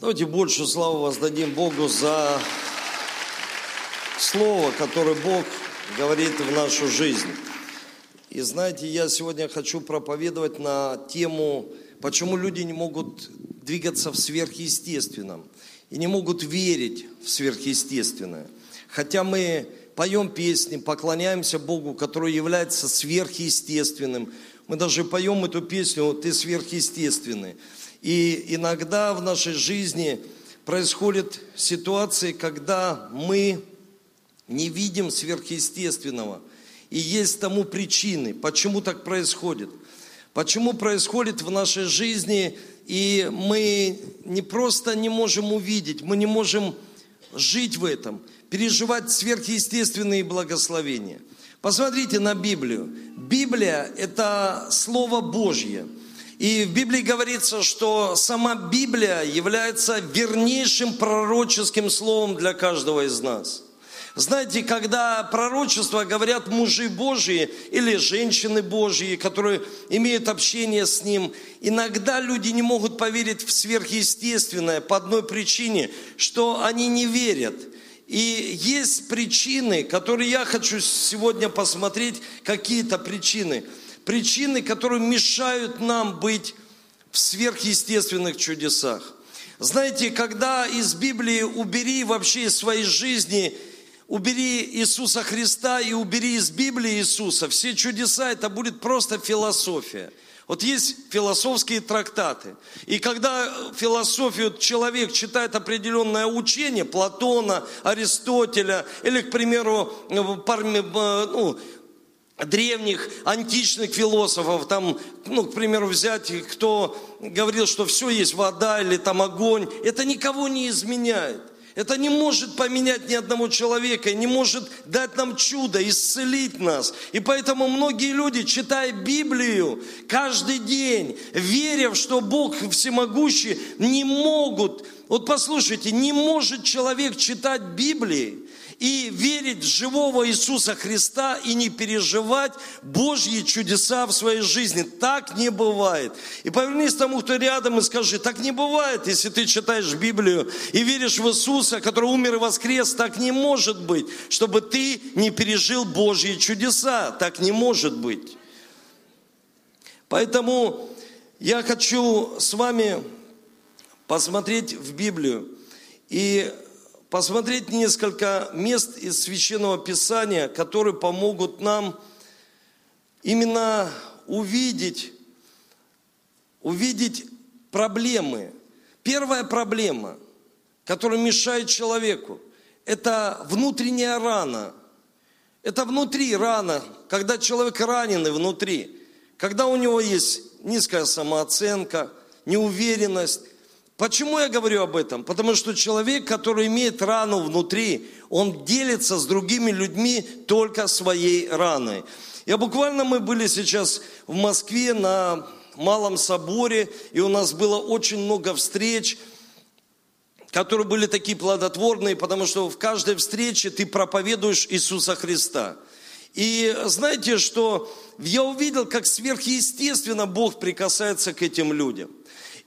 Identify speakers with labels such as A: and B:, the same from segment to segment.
A: Давайте больше славы воздадим Богу за слово, которое Бог говорит в нашу жизнь. И знаете, я сегодня хочу проповедовать на тему, почему люди не могут двигаться в сверхъестественном и не могут верить в сверхъестественное. Хотя мы поем песни, поклоняемся Богу, который является сверхъестественным. Мы даже поем эту песню «Ты сверхъестественный». И иногда в нашей жизни происходят ситуации, когда мы не видим сверхъестественного. И есть тому причины, почему так происходит. Почему происходит в нашей жизни, и мы не просто не можем увидеть, мы не можем жить в этом, переживать сверхъестественные благословения. Посмотрите на Библию. Библия – это Слово Божье – и в Библии говорится, что сама Библия является вернейшим пророческим словом для каждого из нас. Знаете, когда пророчества говорят мужи Божьи или женщины Божьи, которые имеют общение с Ним, иногда люди не могут поверить в сверхъестественное по одной причине, что они не верят. И есть причины, которые я хочу сегодня посмотреть, какие-то причины – причины, которые мешают нам быть в сверхъестественных чудесах. Знаете, когда из Библии убери вообще из своей жизни, убери Иисуса Христа и убери из Библии Иисуса, все чудеса, это будет просто философия. Вот есть философские трактаты. И когда философию человек читает определенное учение Платона, Аристотеля, или, к примеру, ну, древних, античных философов, там, ну, к примеру, взять, кто говорил, что все есть вода или там огонь, это никого не изменяет. Это не может поменять ни одного человека, не может дать нам чудо, исцелить нас. И поэтому многие люди, читая Библию каждый день, веря, что Бог всемогущий, не могут, вот послушайте, не может человек читать Библии и верить в живого Иисуса Христа и не переживать Божьи чудеса в своей жизни. Так не бывает. И повернись тому, кто рядом, и скажи, так не бывает, если ты читаешь Библию и веришь в Иисуса, который умер и воскрес, так не может быть, чтобы ты не пережил Божьи чудеса. Так не может быть. Поэтому я хочу с вами посмотреть в Библию. И посмотреть несколько мест из Священного Писания, которые помогут нам именно увидеть, увидеть проблемы. Первая проблема, которая мешает человеку, это внутренняя рана. Это внутри рана, когда человек раненый внутри, когда у него есть низкая самооценка, неуверенность, Почему я говорю об этом? Потому что человек, который имеет рану внутри, он делится с другими людьми только своей раной. Я буквально, мы были сейчас в Москве на Малом Соборе, и у нас было очень много встреч, которые были такие плодотворные, потому что в каждой встрече ты проповедуешь Иисуса Христа. И знаете, что я увидел, как сверхъестественно Бог прикасается к этим людям.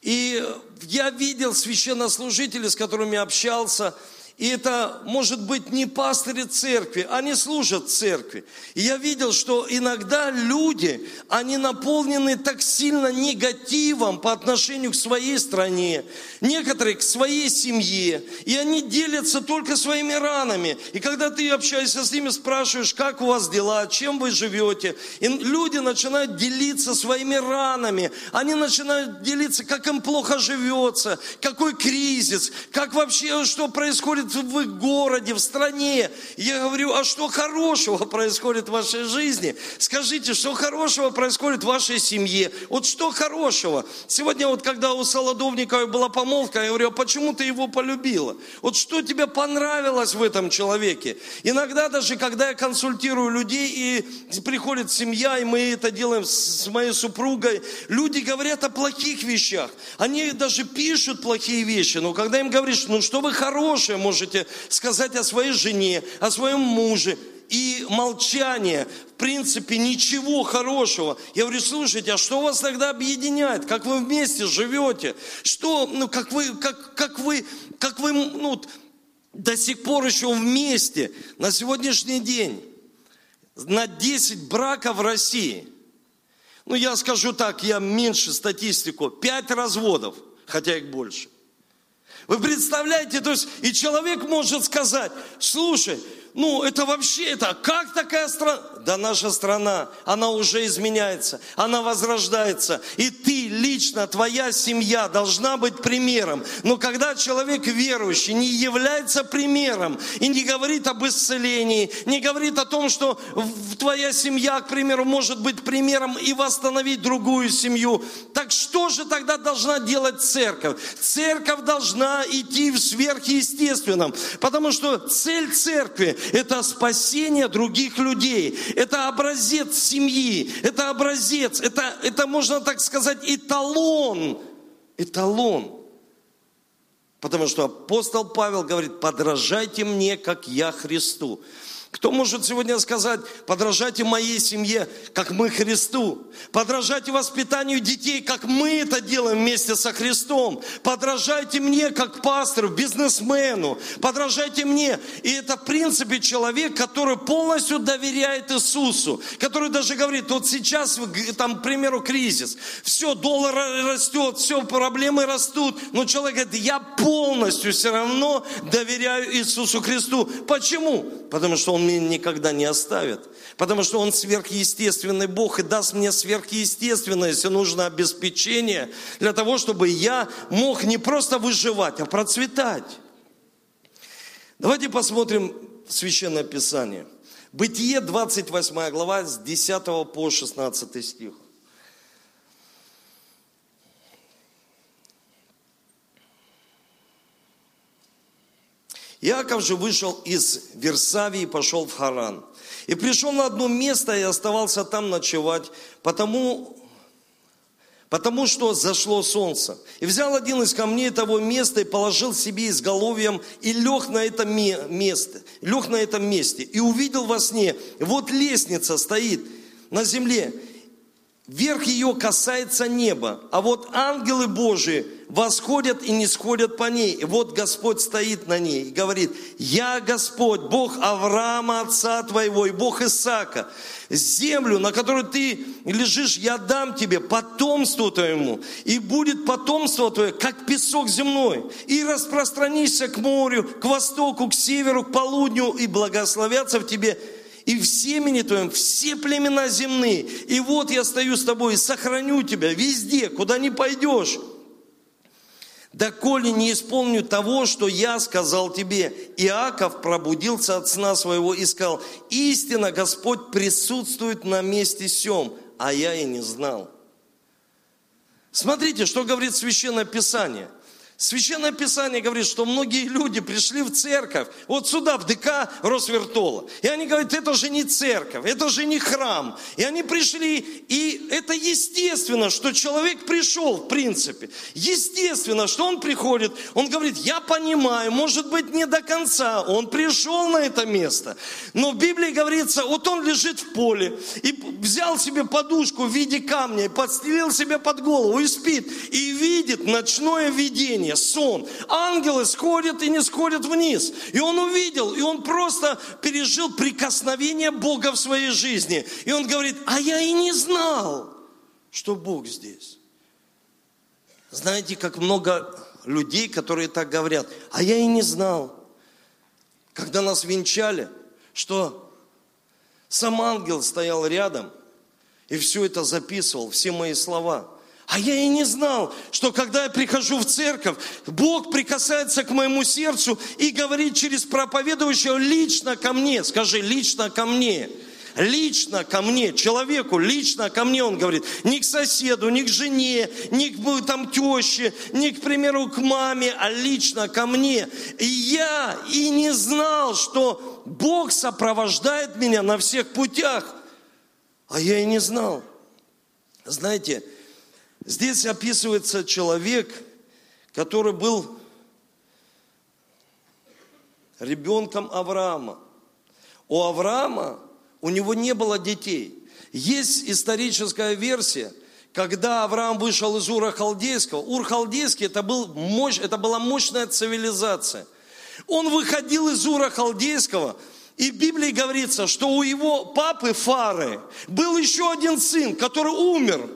A: И я видел священнослужителей, с которыми общался, и это может быть не пастыри церкви, они служат церкви. И я видел, что иногда люди, они наполнены так сильно негативом по отношению к своей стране, некоторые к своей семье, и они делятся только своими ранами. И когда ты общаешься с ними, спрашиваешь, как у вас дела, чем вы живете, и люди начинают делиться своими ранами, они начинают делиться, как им плохо живется, какой кризис, как вообще, что происходит в их городе, в стране. Я говорю, а что хорошего происходит в вашей жизни? Скажите, что хорошего происходит в вашей семье? Вот что хорошего? Сегодня вот когда у Солодовникова была помолвка, я говорю, а почему ты его полюбила? Вот что тебе понравилось в этом человеке? Иногда даже, когда я консультирую людей, и приходит семья, и мы это делаем с моей супругой, люди говорят о плохих вещах. Они даже пишут плохие вещи, но когда им говоришь, ну что вы хорошее можете сказать о своей жене, о своем муже. и молчание, в принципе, ничего хорошего. Я говорю, слушайте, а что вас тогда объединяет? Как вы вместе живете? Что, ну, как вы, как, как вы, как вы, ну, до сих пор еще вместе, на сегодняшний день, на 10 браков в России. Ну, я скажу так, я меньше статистику, 5 разводов, хотя их больше. Вы представляете, то есть, и человек может сказать, слушай, ну это вообще, это как такая страна? Да наша страна, она уже изменяется, она возрождается. И ты лично, твоя семья должна быть примером. Но когда человек верующий не является примером и не говорит об исцелении, не говорит о том, что твоя семья, к примеру, может быть примером и восстановить другую семью, так что же тогда должна делать церковь? Церковь должна идти в сверхъестественном, потому что цель церкви это спасение других людей, это образец семьи, это образец, это, это можно так сказать, эталон, эталон. Потому что апостол Павел говорит, подражайте мне, как я Христу. Кто может сегодня сказать, подражайте моей семье, как мы Христу. Подражайте воспитанию детей, как мы это делаем вместе со Христом. Подражайте мне, как пастору, бизнесмену. Подражайте мне. И это, в принципе, человек, который полностью доверяет Иисусу. Который даже говорит, вот сейчас, там, к примеру, кризис. Все, доллар растет, все, проблемы растут. Но человек говорит, я полностью все равно доверяю Иисусу Христу. Почему? Потому что он он меня никогда не оставит. Потому что Он сверхъестественный Бог и даст мне сверхъестественное, если нужно, обеспечение для того, чтобы я мог не просто выживать, а процветать. Давайте посмотрим Священное Писание. Бытие, 28 глава, с 10 по 16 стих. Иаков же вышел из Версавии и пошел в Харан. И пришел на одно место и оставался там ночевать, потому, потому что зашло солнце. И взял один из камней того места и положил себе изголовьем и лег на это место, лег на этом месте. И увидел во сне, вот лестница стоит на земле, Верх ее касается неба, а вот ангелы Божии восходят и не сходят по ней. И вот Господь стоит на ней и говорит, я Господь, Бог Авраама, отца твоего, и Бог Исаака. Землю, на которой ты лежишь, я дам тебе, потомству твоему. И будет потомство твое, как песок земной. И распространишься к морю, к востоку, к северу, к полудню, и благословятся в тебе и в семени твоем все племена земные. И вот я стою с тобой и сохраню тебя везде, куда не пойдешь. Доколе не исполню того, что я сказал тебе. Иаков пробудился от сна своего и сказал, истинно Господь присутствует на месте сем, а я и не знал. Смотрите, что говорит Священное Писание – Священное Писание говорит, что многие люди пришли в церковь, вот сюда, в ДК Росвертола. И они говорят, это же не церковь, это же не храм. И они пришли, и это естественно, что человек пришел, в принципе. Естественно, что он приходит, он говорит, я понимаю, может быть, не до конца, он пришел на это место. Но в Библии говорится, вот он лежит в поле, и взял себе подушку в виде камня, и подстелил себе под голову, и спит, и видит ночное видение видение, сон. Ангелы сходят и не сходят вниз. И он увидел, и он просто пережил прикосновение Бога в своей жизни. И он говорит, а я и не знал, что Бог здесь. Знаете, как много людей, которые так говорят, а я и не знал, когда нас венчали, что сам ангел стоял рядом и все это записывал, все мои слова – а я и не знал, что когда я прихожу в церковь, Бог прикасается к моему сердцу и говорит через проповедующего лично ко мне. Скажи, лично ко мне. Лично ко мне, человеку, лично ко мне он говорит. Не к соседу, не к жене, не к там теще, не, к примеру, к маме, а лично ко мне. И я и не знал, что Бог сопровождает меня на всех путях. А я и не знал. Знаете, Здесь описывается человек, который был ребенком Авраама. у Авраама, у него не было детей. Есть историческая версия, когда Авраам вышел из Ура Халдейского. Ур Халдейский это, был мощь, это была мощная цивилизация. Он выходил из Ура Халдейского, и в Библии говорится, что у его папы Фары был еще один сын, который умер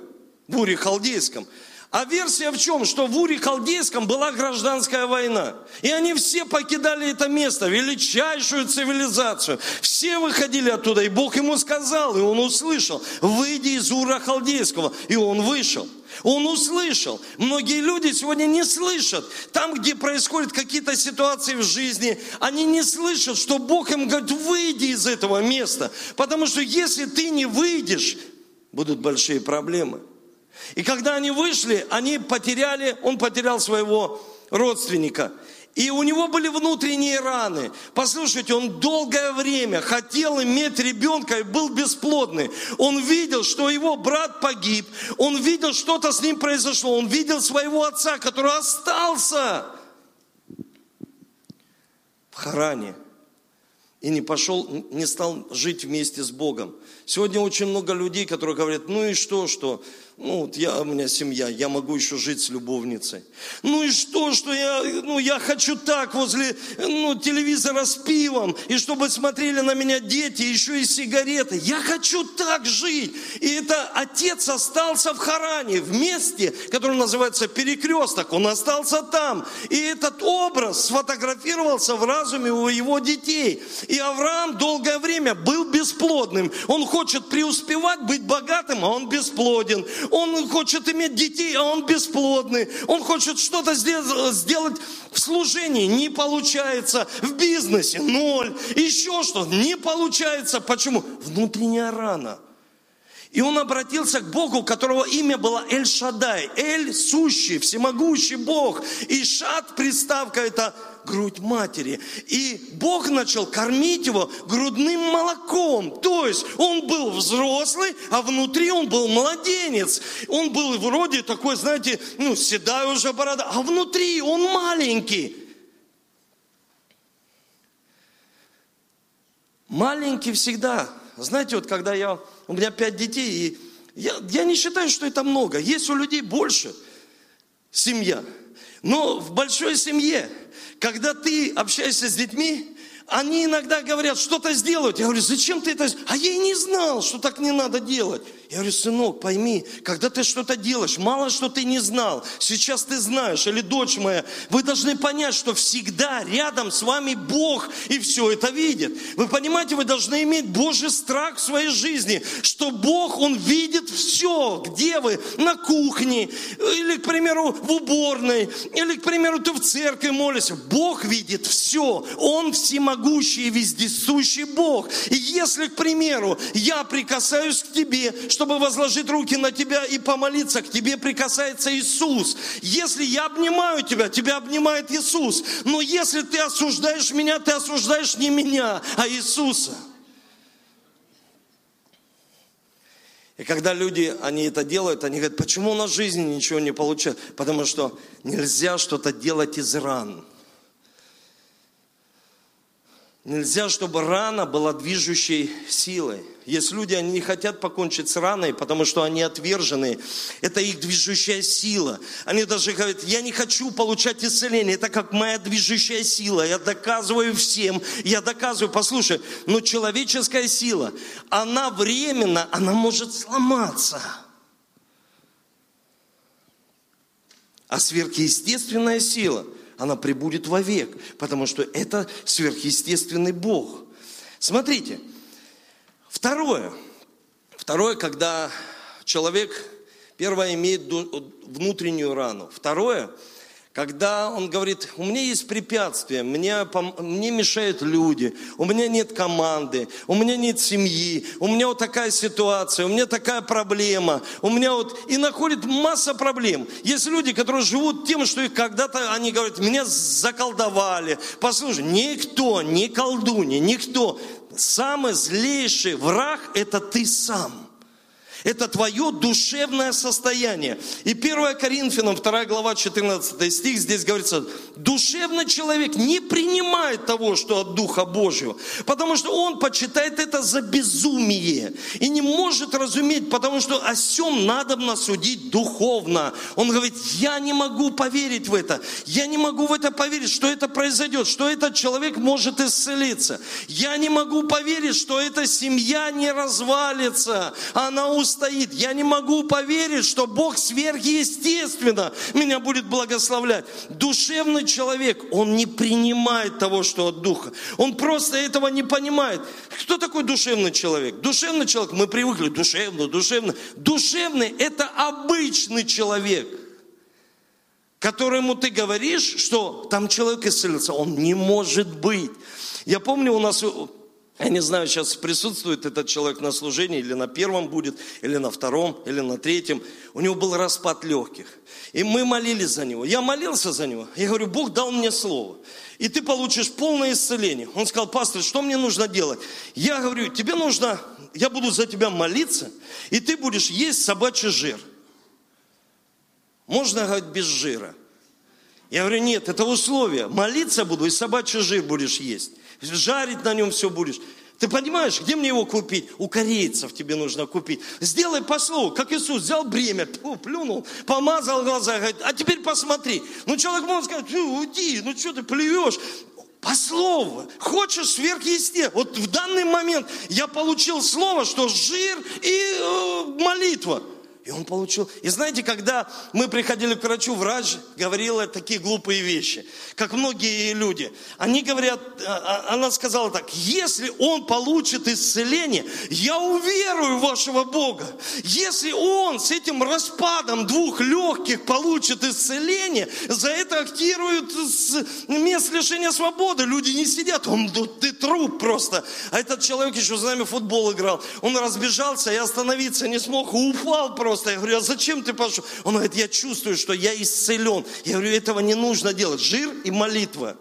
A: в Уре Халдейском. А версия в чем? Что в Уре Халдейском была гражданская война. И они все покидали это место, величайшую цивилизацию. Все выходили оттуда, и Бог ему сказал, и он услышал, выйди из Ура Халдейского. И он вышел. Он услышал. Многие люди сегодня не слышат. Там, где происходят какие-то ситуации в жизни, они не слышат, что Бог им говорит, выйди из этого места. Потому что если ты не выйдешь, будут большие проблемы. И когда они вышли, они потеряли, он потерял своего родственника. И у него были внутренние раны. Послушайте, он долгое время хотел иметь ребенка и был бесплодный. Он видел, что его брат погиб. Он видел, что-то с ним произошло. Он видел своего отца, который остался в Харане и не пошел, не стал жить вместе с Богом. Сегодня очень много людей, которые говорят, ну и что, что ну, вот я, у меня семья, я могу еще жить с любовницей. Ну и что, что я, ну, я хочу так возле ну, телевизора с пивом, и чтобы смотрели на меня дети, еще и сигареты. Я хочу так жить. И это отец остался в Харане, в месте, которое называется перекресток. Он остался там. И этот образ сфотографировался в разуме у его детей. И Авраам долгое время был бесплодным. Он хочет преуспевать, быть богатым, а он бесплоден. Он хочет иметь детей, а он бесплодный. Он хочет что-то сделать в служении, не получается. В бизнесе ноль. Еще что не получается. Почему? Внутренняя рана. И он обратился к Богу, которого имя было Эль-Шадай. Эль – сущий, всемогущий Бог. И Шад – приставка это грудь матери. И Бог начал кормить его грудным молоком. То есть он был взрослый, а внутри он был младенец. Он был вроде такой, знаете, ну, седая уже борода, а внутри он маленький. Маленький всегда. Знаете, вот когда я, у меня пять детей, и я, я не считаю, что это много. Есть у людей больше семья. Но в большой семье когда ты общаешься с детьми, они иногда говорят, что-то сделают. Я говорю, зачем ты это? А я и не знал, что так не надо делать. Я говорю, сынок, пойми, когда ты что-то делаешь, мало что ты не знал, сейчас ты знаешь, или дочь моя, вы должны понять, что всегда рядом с вами Бог и все это видит. Вы понимаете, вы должны иметь Божий страх в своей жизни, что Бог, Он видит все, где вы, на кухне, или, к примеру, в уборной, или, к примеру, ты в церкви молишься. Бог видит все, Он всемогущий и вездесущий Бог. И если, к примеру, я прикасаюсь к тебе, чтобы возложить руки на тебя и помолиться, к тебе прикасается Иисус. Если я обнимаю тебя, тебя обнимает Иисус. Но если ты осуждаешь меня, ты осуждаешь не меня, а Иисуса. И когда люди, они это делают, они говорят, почему у нас в жизни ничего не получается? Потому что нельзя что-то делать из ран. Нельзя, чтобы рана была движущей силой. Есть люди, они не хотят покончить с раной, потому что они отвержены. Это их движущая сила. Они даже говорят, я не хочу получать исцеление. Это как моя движущая сила. Я доказываю всем. Я доказываю. Послушай, но человеческая сила, она временно, она может сломаться. А сверхъестественная сила, она прибудет вовек, потому что это сверхъестественный Бог. Смотрите, Второе. Второе, когда человек, первое, имеет внутреннюю рану. Второе, когда он говорит, у меня есть препятствия, мне, мне мешают люди, у меня нет команды, у меня нет семьи, у меня вот такая ситуация, у меня такая проблема, у меня вот... И находит масса проблем. Есть люди, которые живут тем, что их когда-то, они говорят, меня заколдовали. Послушай, никто, ни колдунья, никто Самый злейший враг – это ты сам. Это твое душевное состояние. И 1 Коринфянам, 2 глава, 14 стих, здесь говорится, душевный человек не принимает того, что от Духа Божьего, потому что он почитает это за безумие и не может разуметь, потому что о сем надо судить духовно. Он говорит, я не могу поверить в это, я не могу в это поверить, что это произойдет, что этот человек может исцелиться. Я не могу поверить, что эта семья не развалится, она устоит. Я не могу поверить, что Бог сверхъестественно меня будет благословлять. Душевный человек, он не принимает того, что от Духа. Он просто этого не понимает. Кто такой душевный человек? Душевный человек, мы привыкли, душевно, душевно. Душевный – это обычный человек – которому ты говоришь, что там человек исцелился, он не может быть. Я помню, у нас я не знаю, сейчас присутствует этот человек на служении, или на первом будет, или на втором, или на третьем. У него был распад легких. И мы молились за него. Я молился за него. Я говорю, Бог дал мне слово. И ты получишь полное исцеление. Он сказал, пастор, что мне нужно делать? Я говорю, тебе нужно, я буду за тебя молиться, и ты будешь есть собачий жир. Можно говорить без жира. Я говорю, нет, это условие. Молиться буду, и собачий жир будешь есть жарить на нем все будешь. Ты понимаешь, где мне его купить? У корейцев тебе нужно купить. Сделай по слову, как Иисус взял бремя, плюнул, помазал глаза, говорит, а теперь посмотри. Ну, человек может сказать, уйди, ну, что ты плюешь? По слову. Хочешь сверхъестественно. Вот в данный момент я получил слово, что жир и э, молитва. И он получил. И знаете, когда мы приходили к врачу, врач говорил такие глупые вещи, как многие люди. Они говорят, а, а, она сказала так, если он получит исцеление, я уверую вашего Бога. Если он с этим распадом двух легких получит исцеление, за это актируют мест лишения свободы. Люди не сидят, он, ты труп просто. А этот человек еще с нами футбол играл. Он разбежался и остановиться не смог, упал просто просто. Я говорю, а зачем ты пошел? Он говорит, я чувствую, что я исцелен. Я говорю, этого не нужно делать. Жир и молитва.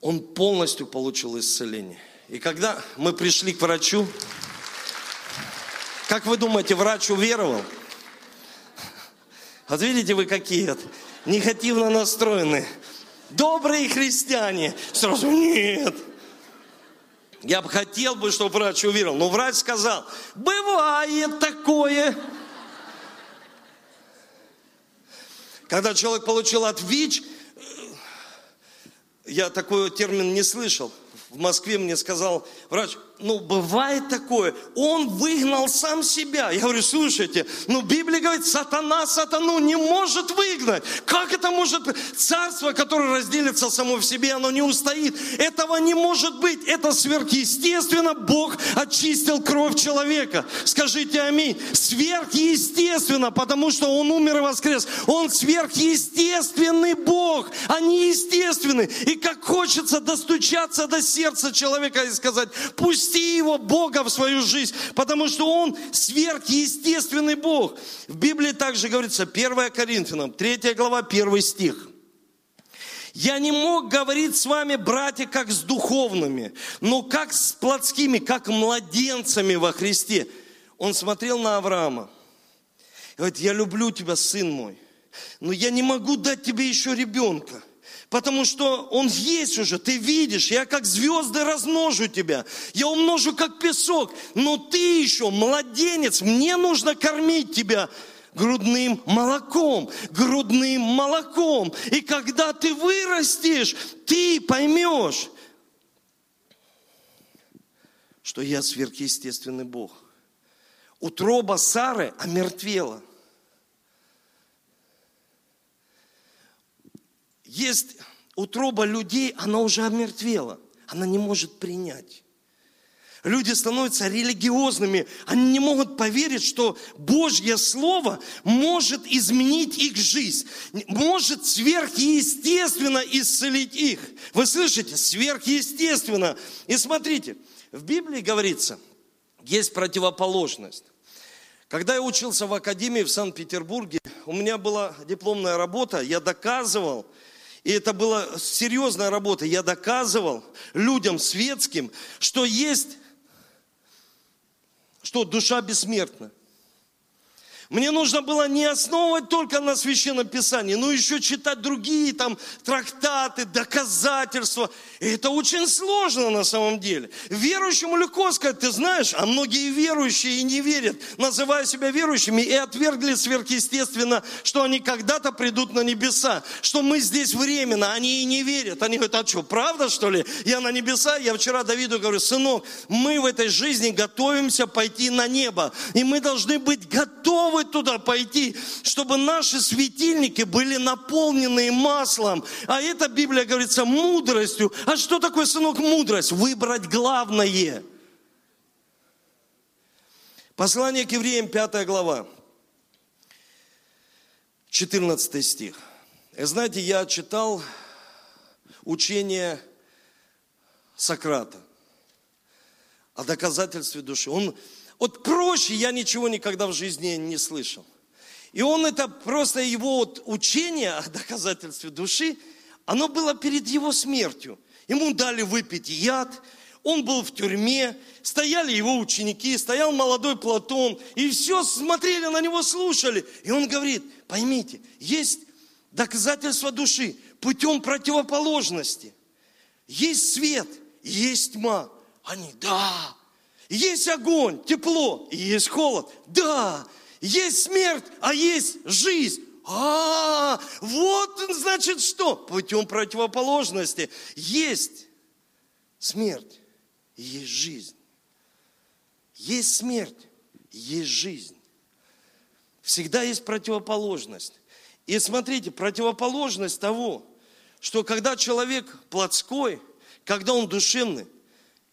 A: Он полностью получил исцеление. И когда мы пришли к врачу, как вы думаете, врач уверовал? Вот видите вы какие негативно настроенные. Добрые христиане. Сразу нет. Я бы хотел бы, чтобы врач уверил. Но врач сказал, бывает такое. Когда человек получил от ВИЧ, я такой термин не слышал. В Москве мне сказал врач, ну, бывает такое, он выгнал сам себя. Я говорю, слушайте, ну, Библия говорит, сатана сатану не может выгнать. Как это может быть? Царство, которое разделится само в себе, оно не устоит. Этого не может быть. Это сверхъестественно. Бог очистил кровь человека. Скажите аминь. Сверхъестественно, потому что он умер и воскрес. Он сверхъестественный Бог, а не естественный. И как хочется достучаться до сердца человека и сказать, пусть Впусти его, Бога, в свою жизнь, потому что он сверхъестественный Бог. В Библии также говорится, 1 Коринфянам, 3 глава, 1 стих. Я не мог говорить с вами, братья, как с духовными, но как с плотскими, как младенцами во Христе. Он смотрел на Авраама. И говорит, я люблю тебя, сын мой, но я не могу дать тебе еще ребенка. Потому что он есть уже, ты видишь, я как звезды размножу тебя, я умножу как песок, но ты еще младенец, мне нужно кормить тебя грудным молоком, грудным молоком. И когда ты вырастешь, ты поймешь, что я сверхъестественный Бог. Утроба Сары омертвела. Есть утроба людей, она уже омертвела. Она не может принять. Люди становятся религиозными. Они не могут поверить, что Божье Слово может изменить их жизнь. Может сверхъестественно исцелить их. Вы слышите? Сверхъестественно. И смотрите, в Библии говорится, есть противоположность. Когда я учился в академии в Санкт-Петербурге, у меня была дипломная работа, я доказывал, и это была серьезная работа. Я доказывал людям светским, что есть что душа бессмертна. Мне нужно было не основывать только на Священном Писании, но еще читать другие там трактаты, доказательства. И это очень сложно на самом деле. Верующему легко сказать, ты знаешь, а многие верующие и не верят, называя себя верующими, и отвергли сверхъестественно, что они когда-то придут на небеса, что мы здесь временно, они и не верят. Они говорят, а что, правда что ли? Я на небеса, я вчера Давиду говорю, сынок, мы в этой жизни готовимся пойти на небо, и мы должны быть готовы готовы туда пойти, чтобы наши светильники были наполнены маслом. А это, Библия говорится, мудростью. А что такое, сынок, мудрость? Выбрать главное. Послание к евреям, 5 глава, 14 стих. Знаете, я читал учение Сократа о доказательстве души. Он вот проще я ничего никогда в жизни не слышал. И он это просто его вот учение о доказательстве души, оно было перед его смертью. Ему дали выпить яд, он был в тюрьме, стояли его ученики, стоял молодой Платон, и все смотрели на него, слушали. И он говорит, поймите, есть доказательство души путем противоположности. Есть свет, есть тьма. Они, да, есть огонь, тепло, и есть холод. Да, есть смерть, а есть жизнь. А, вот значит что? Путем противоположности. Есть смерть, есть жизнь. Есть смерть, есть жизнь. Всегда есть противоположность. И смотрите, противоположность того, что когда человек плотской, когда он душевный,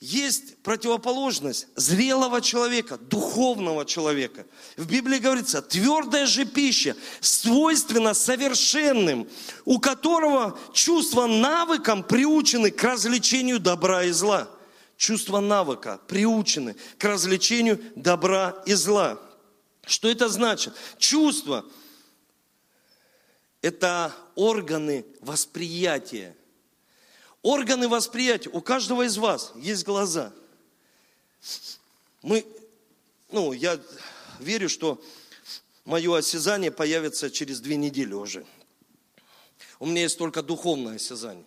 A: есть противоположность зрелого человека, духовного человека. В Библии говорится, твердая же пища свойственна совершенным, у которого чувства навыком приучены к развлечению добра и зла. Чувства навыка приучены к развлечению добра и зла. Что это значит? Чувства – это органы восприятия – Органы восприятия. У каждого из вас есть глаза. Мы, ну, я верю, что мое осязание появится через две недели уже. У меня есть только духовное осязание.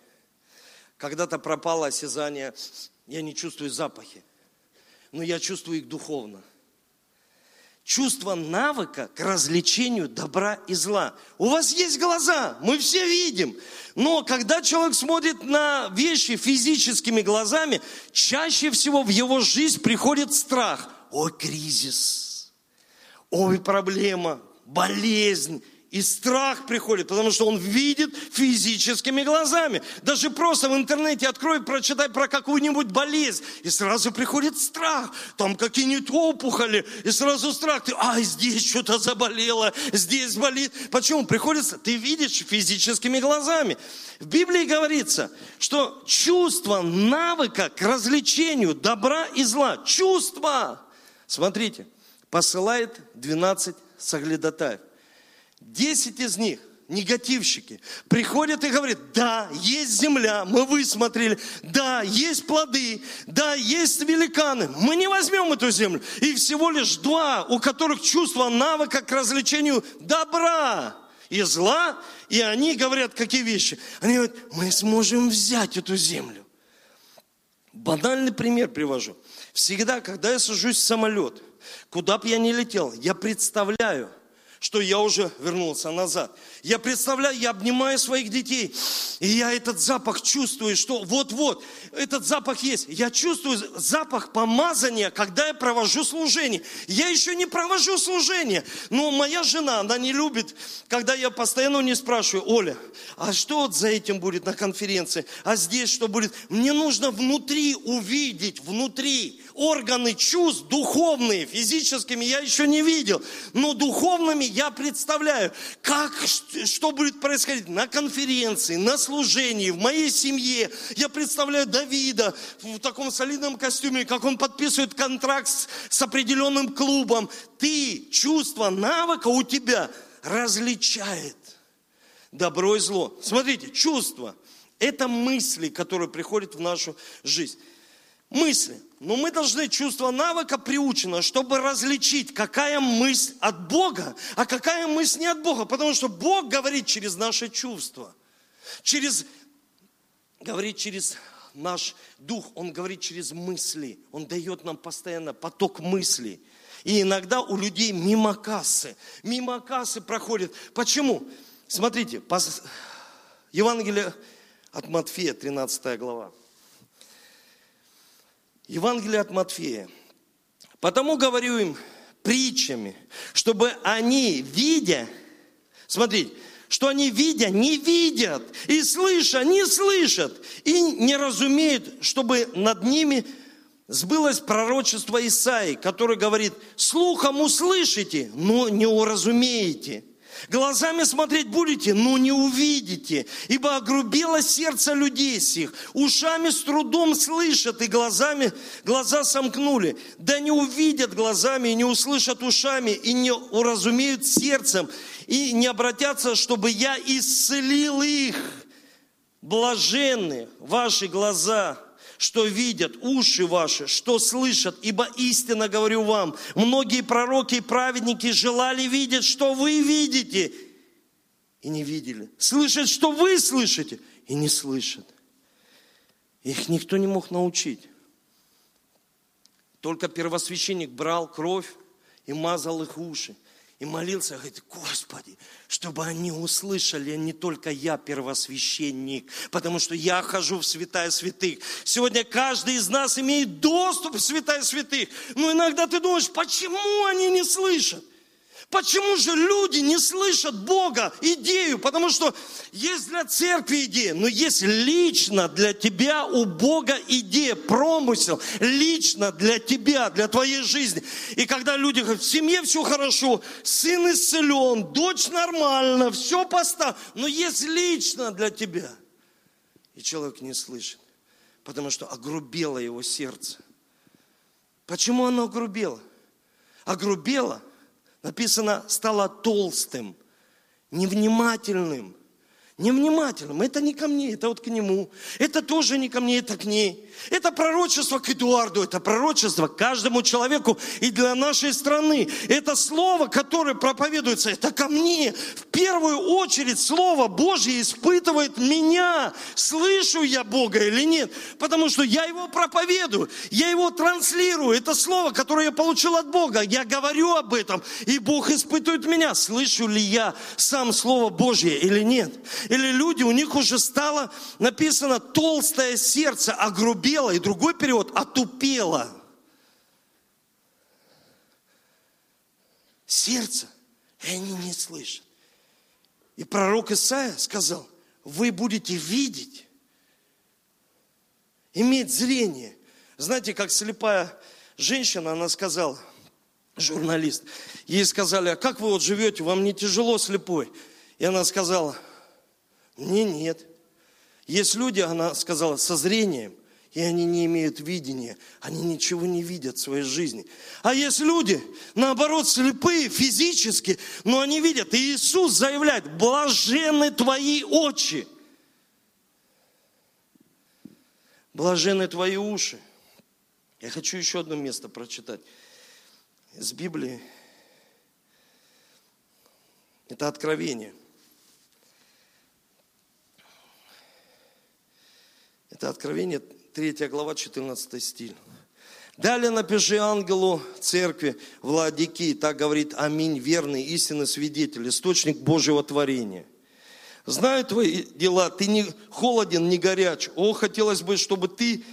A: Когда-то пропало осязание, я не чувствую запахи, но я чувствую их духовно чувство навыка к развлечению добра и зла. У вас есть глаза, мы все видим. Но когда человек смотрит на вещи физическими глазами, чаще всего в его жизнь приходит страх. Ой, кризис, ой, проблема, болезнь, и страх приходит, потому что он видит физическими глазами. Даже просто в интернете открой, прочитай про какую-нибудь болезнь, и сразу приходит страх. Там какие-нибудь опухоли, и сразу страх. Ты, а, здесь что-то заболело, здесь болит. Почему? Приходится, ты видишь физическими глазами. В Библии говорится, что чувство навыка к развлечению добра и зла, чувство, смотрите, посылает 12 соглядатаев. Десять из них негативщики, приходят и говорят, да, есть земля, мы высмотрели, да, есть плоды, да, есть великаны, мы не возьмем эту землю. И всего лишь два, у которых чувство навыка к развлечению добра и зла, и они говорят какие вещи? Они говорят, мы сможем взять эту землю. Банальный пример привожу. Всегда, когда я сажусь в самолет, куда бы я ни летел, я представляю – что я уже вернулся назад. Я представляю, я обнимаю своих детей, и я этот запах чувствую, что вот-вот, этот запах есть. Я чувствую запах помазания, когда я провожу служение. Я еще не провожу служение, но моя жена, она не любит, когда я постоянно не спрашиваю, Оля, а что вот за этим будет на конференции, а здесь что будет? Мне нужно внутри увидеть, внутри, органы чувств духовные, физическими я еще не видел, но духовными я представляю, как, что будет происходить на конференции, на служении, в моей семье. Я представляю Давида в таком солидном костюме, как он подписывает контракт с, определенным клубом. Ты, чувство навыка у тебя различает добро и зло. Смотрите, чувство – это мысли, которые приходят в нашу жизнь. мысли. Но мы должны чувство навыка приучено, чтобы различить, какая мысль от Бога, а какая мысль не от Бога. Потому что Бог говорит через наши чувства. Через, говорит через наш дух, Он говорит через мысли. Он дает нам постоянно поток мыслей. И иногда у людей мимо кассы, мимо кассы проходит. Почему? Смотрите, Евангелие от Матфея, 13 глава. Евангелие от Матфея. Потому говорю им притчами, чтобы они, видя, смотрите, что они видя, не видят, и слыша, не слышат, и не разумеют, чтобы над ними сбылось пророчество Исаи, который говорит, слухом услышите, но не уразумеете. Глазами смотреть будете, но не увидите, ибо огрубело сердце людей сих, ушами с трудом слышат, и глазами глаза сомкнули. Да не увидят глазами, и не услышат ушами, и не уразумеют сердцем, и не обратятся, чтобы я исцелил их. Блаженны ваши глаза, что видят, уши ваши, что слышат, ибо истинно говорю вам, многие пророки и праведники желали видеть, что вы видите, и не видели. Слышать, что вы слышите, и не слышат. Их никто не мог научить. Только первосвященник брал кровь и мазал их уши и молился, говорит, Господи, чтобы они услышали, не только я первосвященник, потому что я хожу в святая святых. Сегодня каждый из нас имеет доступ в святая святых. Но иногда ты думаешь, почему они не слышат? Почему же люди не слышат Бога, идею? Потому что есть для церкви идея, но есть лично для тебя у Бога идея, промысел, лично для тебя, для твоей жизни. И когда люди говорят, в семье все хорошо, сын исцелен, дочь нормально, все поставлено, но есть лично для тебя. И человек не слышит, потому что огрубело его сердце. Почему оно огрубело? Огрубело – написано, стало толстым, невнимательным. Невнимательным. Это не ко мне, это вот к нему. Это тоже не ко мне, это к ней. Это пророчество к Эдуарду, это пророчество к каждому человеку и для нашей страны. Это слово, которое проповедуется, это ко мне. В первую очередь Слово Божье испытывает меня, слышу я Бога или нет. Потому что я его проповедую, я его транслирую. Это слово, которое я получил от Бога. Я говорю об этом, и Бог испытывает меня, слышу ли я сам Слово Божье или нет. Или люди, у них уже стало написано толстое сердце, огрубело и другой перевод отупела. Сердце, и они не слышат. И пророк Исаия сказал, вы будете видеть, иметь зрение. Знаете, как слепая женщина, она сказала, журналист, ей сказали, а как вы вот живете, вам не тяжело слепой? И она сказала, мне нет. Есть люди, она сказала, со зрением, и они не имеют видения, они ничего не видят в своей жизни. А есть люди, наоборот, слепые физически, но они видят. И Иисус заявляет, блаженны твои очи, блаженны твои уши. Я хочу еще одно место прочитать из Библии. Это откровение. Это откровение 3 глава, 14 стиль. Далее напиши ангелу церкви Владики, так говорит Аминь, верный, истинный свидетель, источник Божьего творения. Знаю твои дела, ты не холоден, не горяч. О, хотелось бы, чтобы ты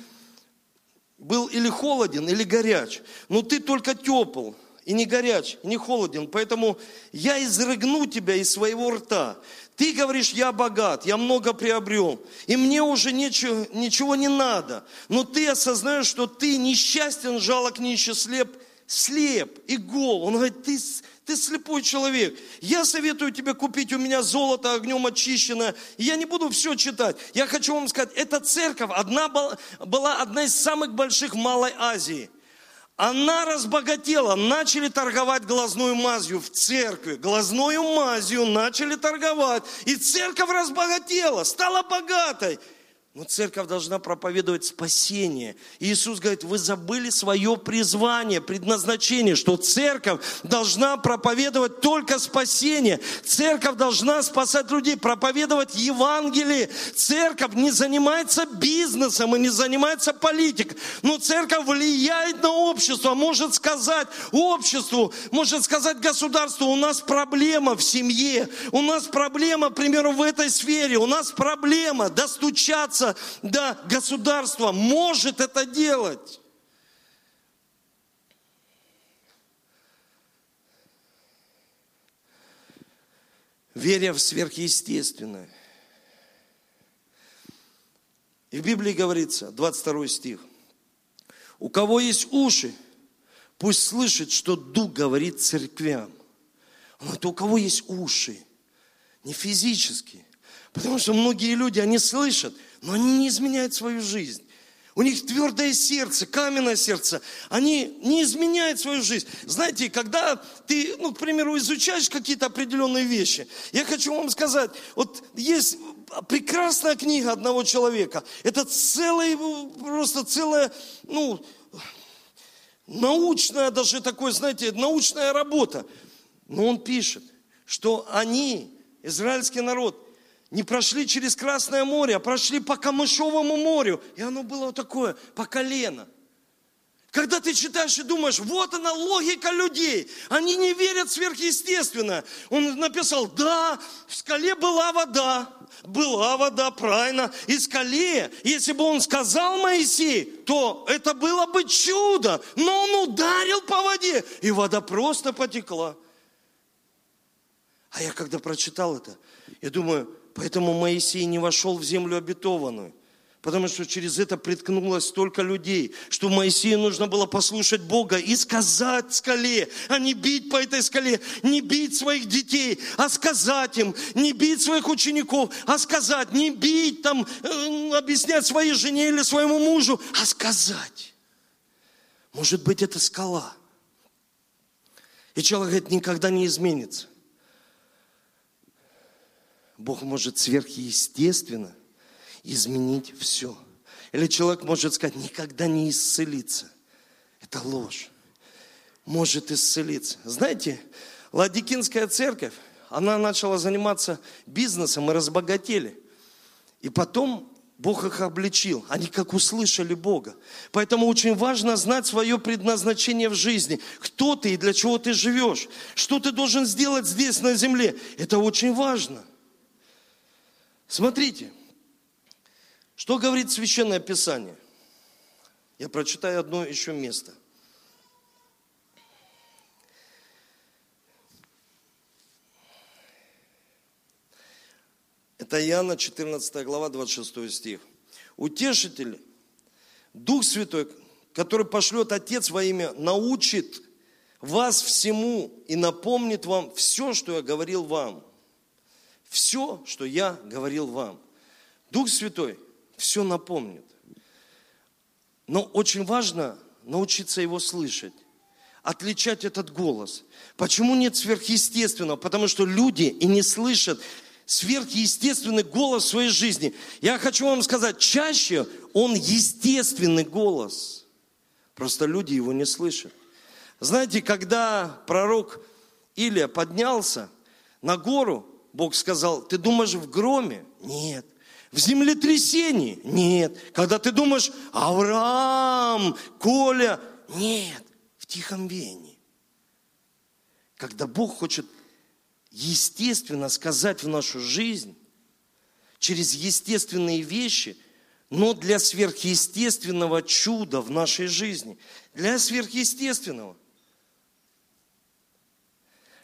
A: был или холоден, или горяч. Но ты только тепл, и не горяч, и не холоден. Поэтому я изрыгну тебя из своего рта. Ты говоришь, я богат, я много приобрел, и мне уже ничего, ничего не надо. Но ты осознаешь, что ты несчастен, жалок, нищий, слеп, слеп и гол. Он говорит, ты, ты слепой человек. Я советую тебе купить у меня золото огнем очищенное. Я не буду все читать. Я хочу вам сказать, эта церковь одна была, была одна из самых больших в Малой Азии – она разбогатела, начали торговать глазную мазью в церкви. Глазною мазью начали торговать. И церковь разбогатела, стала богатой. Но церковь должна проповедовать спасение. И Иисус говорит, вы забыли свое призвание, предназначение, что церковь должна проповедовать только спасение. Церковь должна спасать людей, проповедовать Евангелие. Церковь не занимается бизнесом и не занимается политикой. Но церковь влияет на общество, может сказать обществу, может сказать государству, у нас проблема в семье, у нас проблема, к примеру, в этой сфере, у нас проблема достучаться добраться до государства, может это делать. Веря в сверхъестественное. И в Библии говорится, 22 стих, у кого есть уши, пусть слышит, что Дух говорит церквям. Он говорит, у кого есть уши, не физические, потому что многие люди, они слышат, но они не изменяют свою жизнь. У них твердое сердце, каменное сердце. Они не изменяют свою жизнь. Знаете, когда ты, ну, к примеру, изучаешь какие-то определенные вещи, я хочу вам сказать, вот есть прекрасная книга одного человека. Это целая, просто целая, ну, научная даже такой, знаете, научная работа. Но он пишет, что они, израильский народ, не прошли через Красное море, а прошли по Камышовому морю. И оно было вот такое, по колено. Когда ты читаешь и думаешь, вот она логика людей, они не верят сверхъестественно. Он написал, да, в скале была вода, была вода, правильно. И скале, если бы он сказал Моисей, то это было бы чудо. Но он ударил по воде, и вода просто потекла. А я когда прочитал это, я думаю, Поэтому Моисей не вошел в землю обетованную. Потому что через это приткнулось столько людей, что Моисею нужно было послушать Бога и сказать скале, а не бить по этой скале, не бить своих детей, а сказать им, не бить своих учеников, а сказать, не бить там, э, объяснять своей жене или своему мужу, а сказать. Может быть, это скала. И человек говорит, никогда не изменится. Бог может сверхъестественно изменить все. Или человек может сказать, никогда не исцелиться. Это ложь. Может исцелиться. Знаете, Ладикинская церковь, она начала заниматься бизнесом и разбогатели. И потом Бог их обличил. Они как услышали Бога. Поэтому очень важно знать свое предназначение в жизни. Кто ты и для чего ты живешь. Что ты должен сделать здесь на земле. Это очень важно. Смотрите, что говорит Священное Писание. Я прочитаю одно еще место. Это Иоанна 14 глава, 26 стих. Утешитель, Дух Святой, который пошлет Отец во имя, научит вас всему и напомнит вам все, что я говорил вам все, что я говорил вам. Дух Святой все напомнит. Но очень важно научиться его слышать, отличать этот голос. Почему нет сверхъестественного? Потому что люди и не слышат сверхъестественный голос в своей жизни. Я хочу вам сказать, чаще он естественный голос. Просто люди его не слышат. Знаете, когда пророк Илия поднялся на гору, Бог сказал, ты думаешь в громе? Нет. В землетрясении? Нет. Когда ты думаешь, Авраам, Коля? Нет. В тихом веянии. Когда Бог хочет естественно сказать в нашу жизнь, через естественные вещи, но для сверхъестественного чуда в нашей жизни. Для сверхъестественного.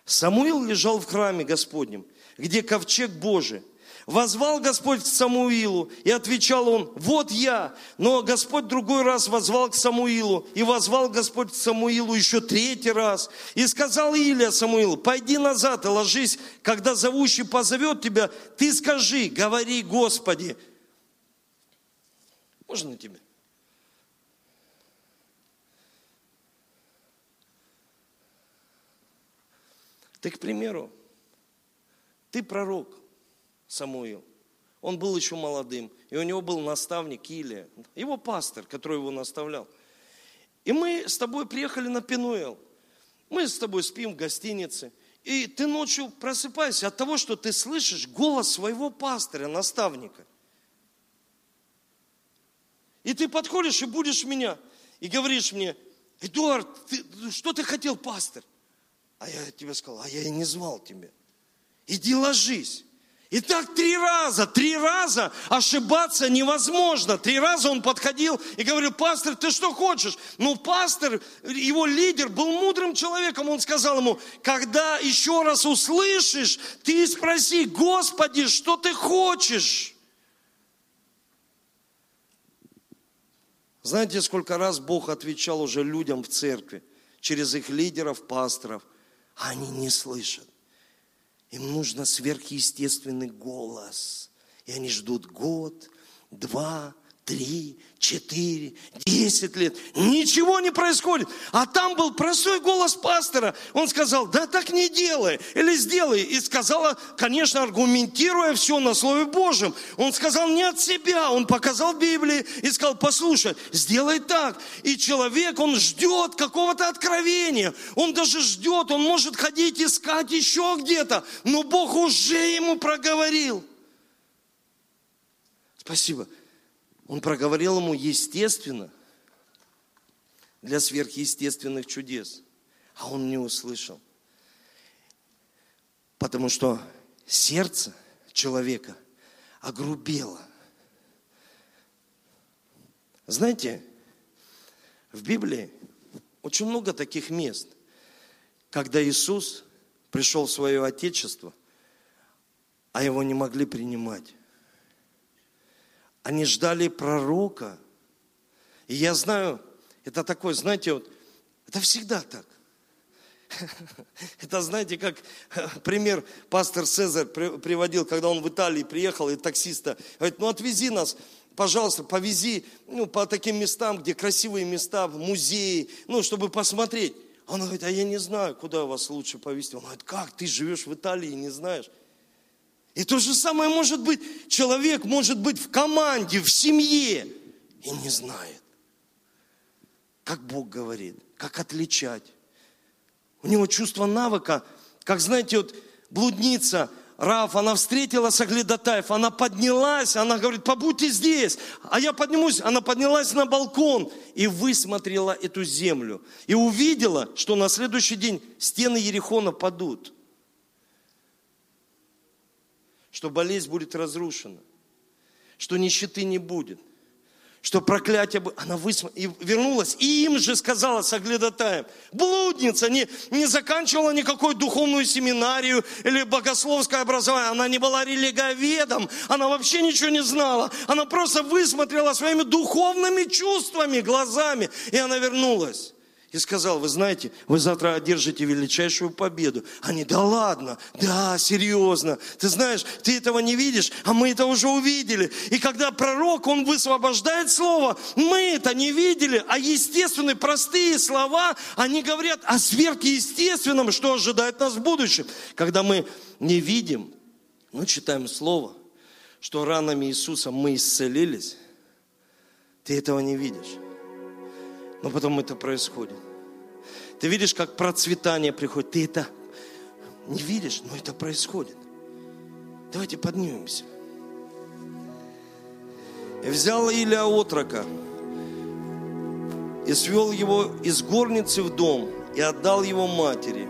A: Самуил лежал в храме Господнем – где ковчег Божий. Возвал Господь к Самуилу, и отвечал он, вот я. Но Господь другой раз возвал к Самуилу, и возвал Господь к Самуилу еще третий раз. И сказал Илия Самуилу, пойди назад и ложись, когда зовущий позовет тебя, ты скажи, говори Господи. Можно тебе? Ты, к примеру, ты пророк, Самуил. Он был еще молодым. И у него был наставник Илия, его пастор, который его наставлял. И мы с тобой приехали на Пенуэл. Мы с тобой спим в гостинице. И ты ночью просыпаешься от того, что ты слышишь голос своего пастора, наставника. И ты подходишь и будешь меня, и говоришь мне, Эдуард, ты, что ты хотел, пастор? А я тебе сказал, а я и не звал тебя. Иди ложись. И так три раза, три раза ошибаться невозможно. Три раза он подходил и говорил, пастор, ты что хочешь? Ну, пастор, его лидер был мудрым человеком. Он сказал ему, когда еще раз услышишь, ты спроси, Господи, что ты хочешь? Знаете, сколько раз Бог отвечал уже людям в церкви через их лидеров, пасторов, они не слышат. Им нужно сверхъестественный голос. И они ждут год, два, три, четыре, десять лет. Ничего не происходит. А там был простой голос пастора. Он сказал, да так не делай, или сделай. И сказала, конечно, аргументируя все на Слове Божьем. Он сказал не от себя, он показал Библии и сказал, послушай, сделай так. И человек, он ждет какого-то откровения. Он даже ждет, он может ходить искать еще где-то. Но Бог уже ему проговорил. Спасибо. Он проговорил ему естественно для сверхъестественных чудес, а он не услышал. Потому что сердце человека огрубело. Знаете, в Библии очень много таких мест, когда Иисус пришел в свое Отечество, а его не могли принимать. Они ждали пророка. И я знаю, это такое, знаете, вот, это всегда так. Это, знаете, как пример пастор Цезарь приводил, когда он в Италии приехал, и таксиста говорит, ну отвези нас, пожалуйста, повези ну, по таким местам, где красивые места, музеи, ну, чтобы посмотреть. Он говорит, а я не знаю, куда вас лучше повезти. Он говорит, как, ты живешь в Италии и не знаешь? И то же самое может быть, человек может быть в команде, в семье и не знает, как Бог говорит, как отличать. У него чувство навыка, как знаете, вот блудница, Раф, она встретила Саглядатаев, она поднялась, она говорит, побудьте здесь, а я поднимусь. Она поднялась на балкон и высмотрела эту землю. И увидела, что на следующий день стены Ерехона падут что болезнь будет разрушена, что нищеты не будет, что проклятие... Она высмотрела и вернулась, и им же сказала соглядатаем, блудница, не, не заканчивала никакой духовную семинарию или богословское образование, она не была религоведом, она вообще ничего не знала, она просто высмотрела своими духовными чувствами, глазами, и она вернулась и сказал, вы знаете, вы завтра одержите величайшую победу. Они, да ладно, да, серьезно. Ты знаешь, ты этого не видишь, а мы это уже увидели. И когда пророк, он высвобождает слово, мы это не видели, а естественные, простые слова, они говорят о сверхъестественном, что ожидает нас в будущем. Когда мы не видим, мы читаем слово, что ранами Иисуса мы исцелились, ты этого не видишь. Но потом это происходит. Ты видишь, как процветание приходит. Ты это не видишь, но это происходит. Давайте поднимемся. И взял Илья отрока и свел его из горницы в дом и отдал его матери.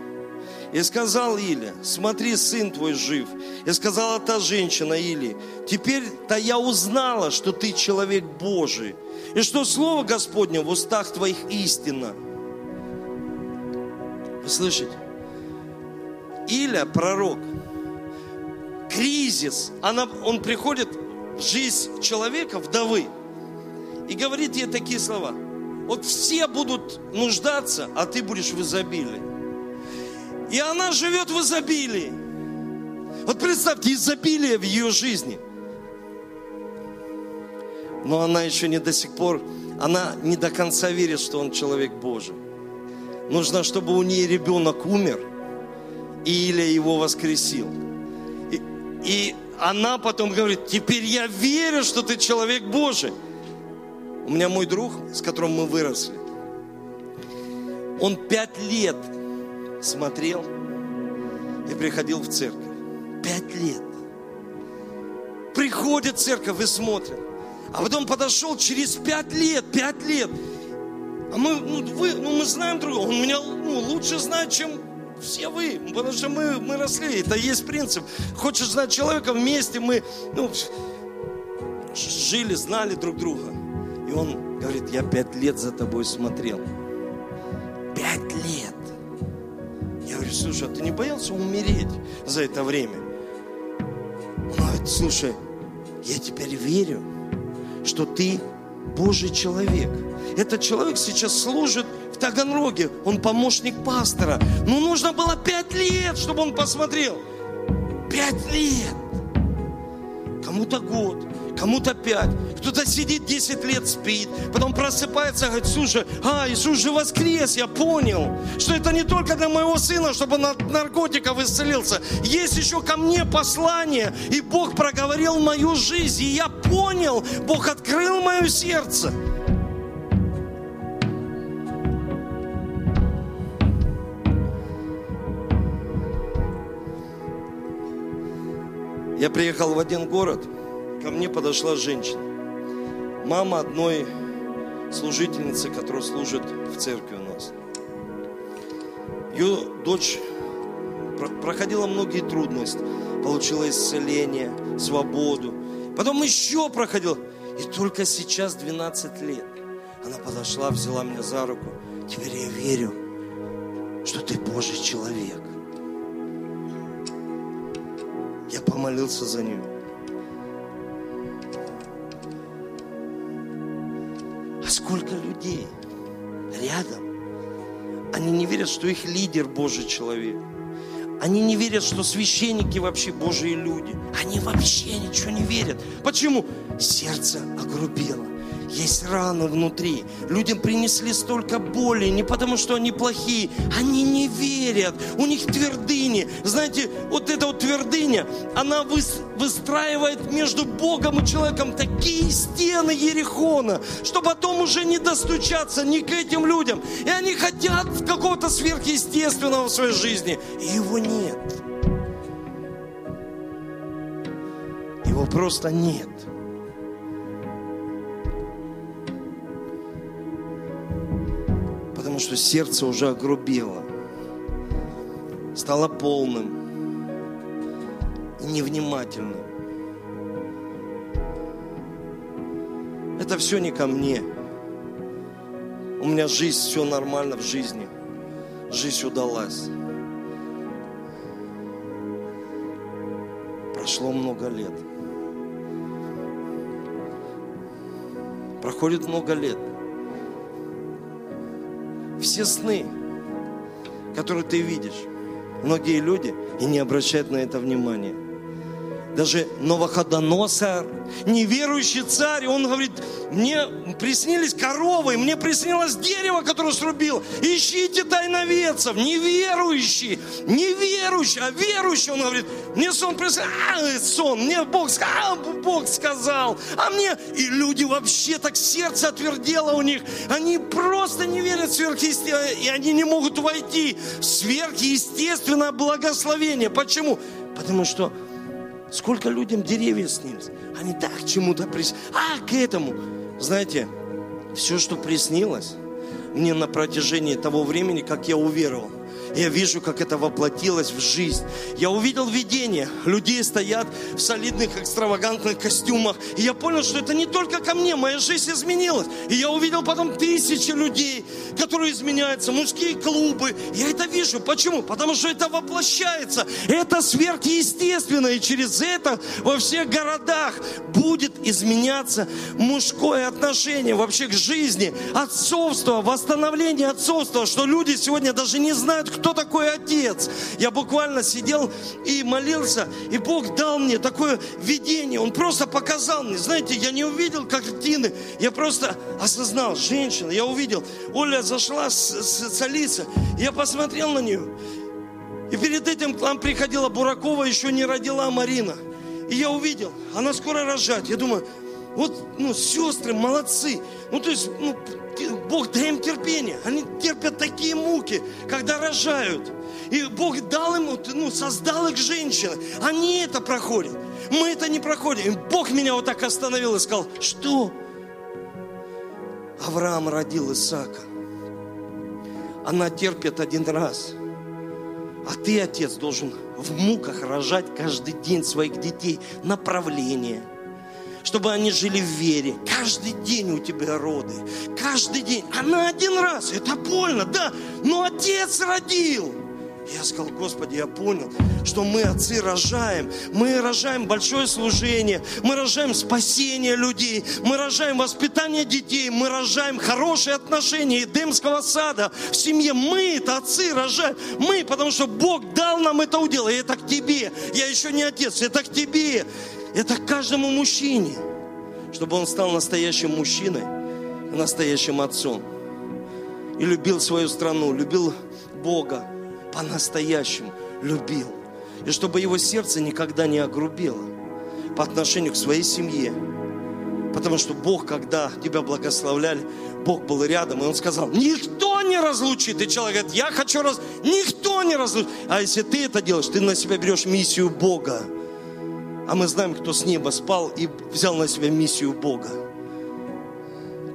A: И сказал Иля, смотри, сын твой жив. И сказала та женщина Или, теперь-то я узнала, что ты человек Божий, и что Слово Господне в устах твоих истина. Вы слышите? Иля, пророк, кризис, она, он приходит в жизнь человека, вдовы, и говорит ей такие слова. Вот все будут нуждаться, а ты будешь в изобилии. И она живет в изобилии. Вот представьте, изобилие в ее жизни – но она еще не до сих пор, она не до конца верит, что он человек Божий. Нужно, чтобы у нее ребенок умер, и Илья его воскресил. И, и она потом говорит, теперь я верю, что ты человек Божий. У меня мой друг, с которым мы выросли, он пять лет смотрел и приходил в церковь. Пять лет. Приходит церковь и смотрит. А потом подошел через пять лет, пять лет. А мы, ну, вы, ну, мы знаем друг друга. Он меня ну, лучше знает, чем все вы. Потому что мы, мы росли. Это есть принцип. Хочешь знать человека, вместе мы ну, жили, знали друг друга. И он говорит, я пять лет за тобой смотрел. Говорю, слушай, а ты не боялся умереть за это время? Он говорит, слушай, я теперь верю, что ты Божий человек. Этот человек сейчас служит в Таганроге, он помощник пастора. Ну, нужно было пять лет, чтобы он посмотрел. Пять лет. Кому-то год, кому-то пять. Кто-то сидит 10 лет, спит, потом просыпается, говорит, слушай, а, Иисус же воскрес, я понял, что это не только для моего сына, чтобы он от наркотиков исцелился. Есть еще ко мне послание, и Бог проговорил мою жизнь, и я понял, Бог открыл мое сердце. Я приехал в один город, ко мне подошла женщина. Мама одной служительницы, которая служит в церкви у нас. Ее дочь проходила многие трудности, получила исцеление, свободу. Потом еще проходила. И только сейчас, 12 лет, она подошла, взяла меня за руку. Теперь я верю, что ты Божий человек. Я помолился за нее. Сколько людей рядом, они не верят, что их лидер Божий человек. Они не верят, что священники вообще Божьи люди. Они вообще ничего не верят. Почему? Сердце огрубело есть раны внутри. Людям принесли столько боли, не потому что они плохие, они не верят, у них твердыни. Знаете, вот эта вот твердыня, она выстраивает между Богом и человеком такие стены Ерехона, что потом уже не достучаться ни к этим людям. И они хотят какого-то сверхъестественного в своей жизни, и его нет. Его просто нет. Что сердце уже огрубело, стало полным и невнимательным. Это все не ко мне. У меня жизнь, все нормально в жизни. Жизнь удалась. Прошло много лет. Проходит много лет все сны, которые ты видишь, многие люди и не обращают на это внимания даже Новоходоносор, неверующий царь, он говорит, мне приснились коровы, мне приснилось дерево, которое срубил. Ищите тайноведцев, неверующий, неверующий, а верующий, он говорит, мне сон приснился, а, сон, мне Бог, а, Бог сказал, а мне, и люди вообще так сердце отвердело у них, они просто не верят в сверхъестественное, и они не могут войти в сверхъестественное благословение. Почему? Потому что Сколько людям деревья снились. Они так чему-то приснились. А, к этому. Знаете, все, что приснилось мне на протяжении того времени, как я уверовал – я вижу, как это воплотилось в жизнь. Я увидел видение. Людей стоят в солидных, экстравагантных костюмах. И я понял, что это не только ко мне. Моя жизнь изменилась. И я увидел потом тысячи людей, которые изменяются. Мужские клубы. Я это вижу. Почему? Потому что это воплощается. Это сверхъестественно. И через это во всех городах будет изменяться мужское отношение вообще к жизни. Отцовство, восстановление отцовства. Что люди сегодня даже не знают, кто кто такой отец. Я буквально сидел и молился, и Бог дал мне такое видение. Он просто показал мне. Знаете, я не увидел картины, я просто осознал, женщина, я увидел. Оля зашла с, с, я посмотрел на нее. И перед этим к нам приходила Буракова, еще не родила Марина. И я увидел, она скоро рожает. Я думаю, вот, ну, сестры молодцы. Ну, то есть, ну, Бог дай им терпение. Они терпят такие муки, когда рожают. И Бог дал им, ну, создал их женщины. Они это проходят. Мы это не проходим. И Бог меня вот так остановил и сказал, что? Авраам родил Исаака. Она терпит один раз. А ты, отец, должен в муках рожать каждый день своих детей направление – чтобы они жили в вере. Каждый день у тебя роды. Каждый день. А на один раз. Это больно, да. Но отец родил. Я сказал, Господи, я понял, что мы, отцы, рожаем. Мы рожаем большое служение. Мы рожаем спасение людей. Мы рожаем воспитание детей. Мы рожаем хорошие отношения Эдемского сада. В семье мы, это отцы, рожаем. Мы, потому что Бог дал нам это удел. И это к тебе. Я еще не отец, это к тебе. Это каждому мужчине, чтобы он стал настоящим мужчиной, настоящим отцом. И любил свою страну, любил Бога по-настоящему, любил. И чтобы его сердце никогда не огрубело по отношению к своей семье. Потому что Бог, когда тебя благословляли, Бог был рядом, и Он сказал, никто не разлучит. И человек говорит, я хочу раз... Никто не разлучит. А если ты это делаешь, ты на себя берешь миссию Бога. А мы знаем, кто с неба спал и взял на себя миссию Бога.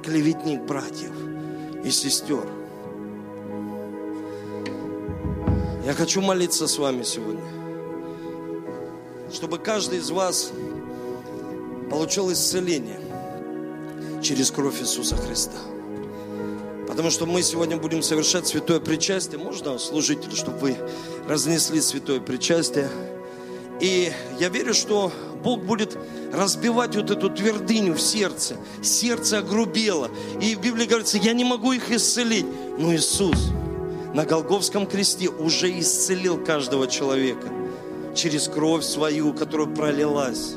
A: Клеветник братьев и сестер. Я хочу молиться с вами сегодня, чтобы каждый из вас получил исцеление через кровь Иисуса Христа. Потому что мы сегодня будем совершать святое причастие. Можно, служители, чтобы вы разнесли святое причастие? И я верю, что Бог будет разбивать вот эту твердыню в сердце. Сердце огрубело. И в Библии говорится, я не могу их исцелить. Но Иисус на Голговском кресте уже исцелил каждого человека через кровь свою, которая пролилась.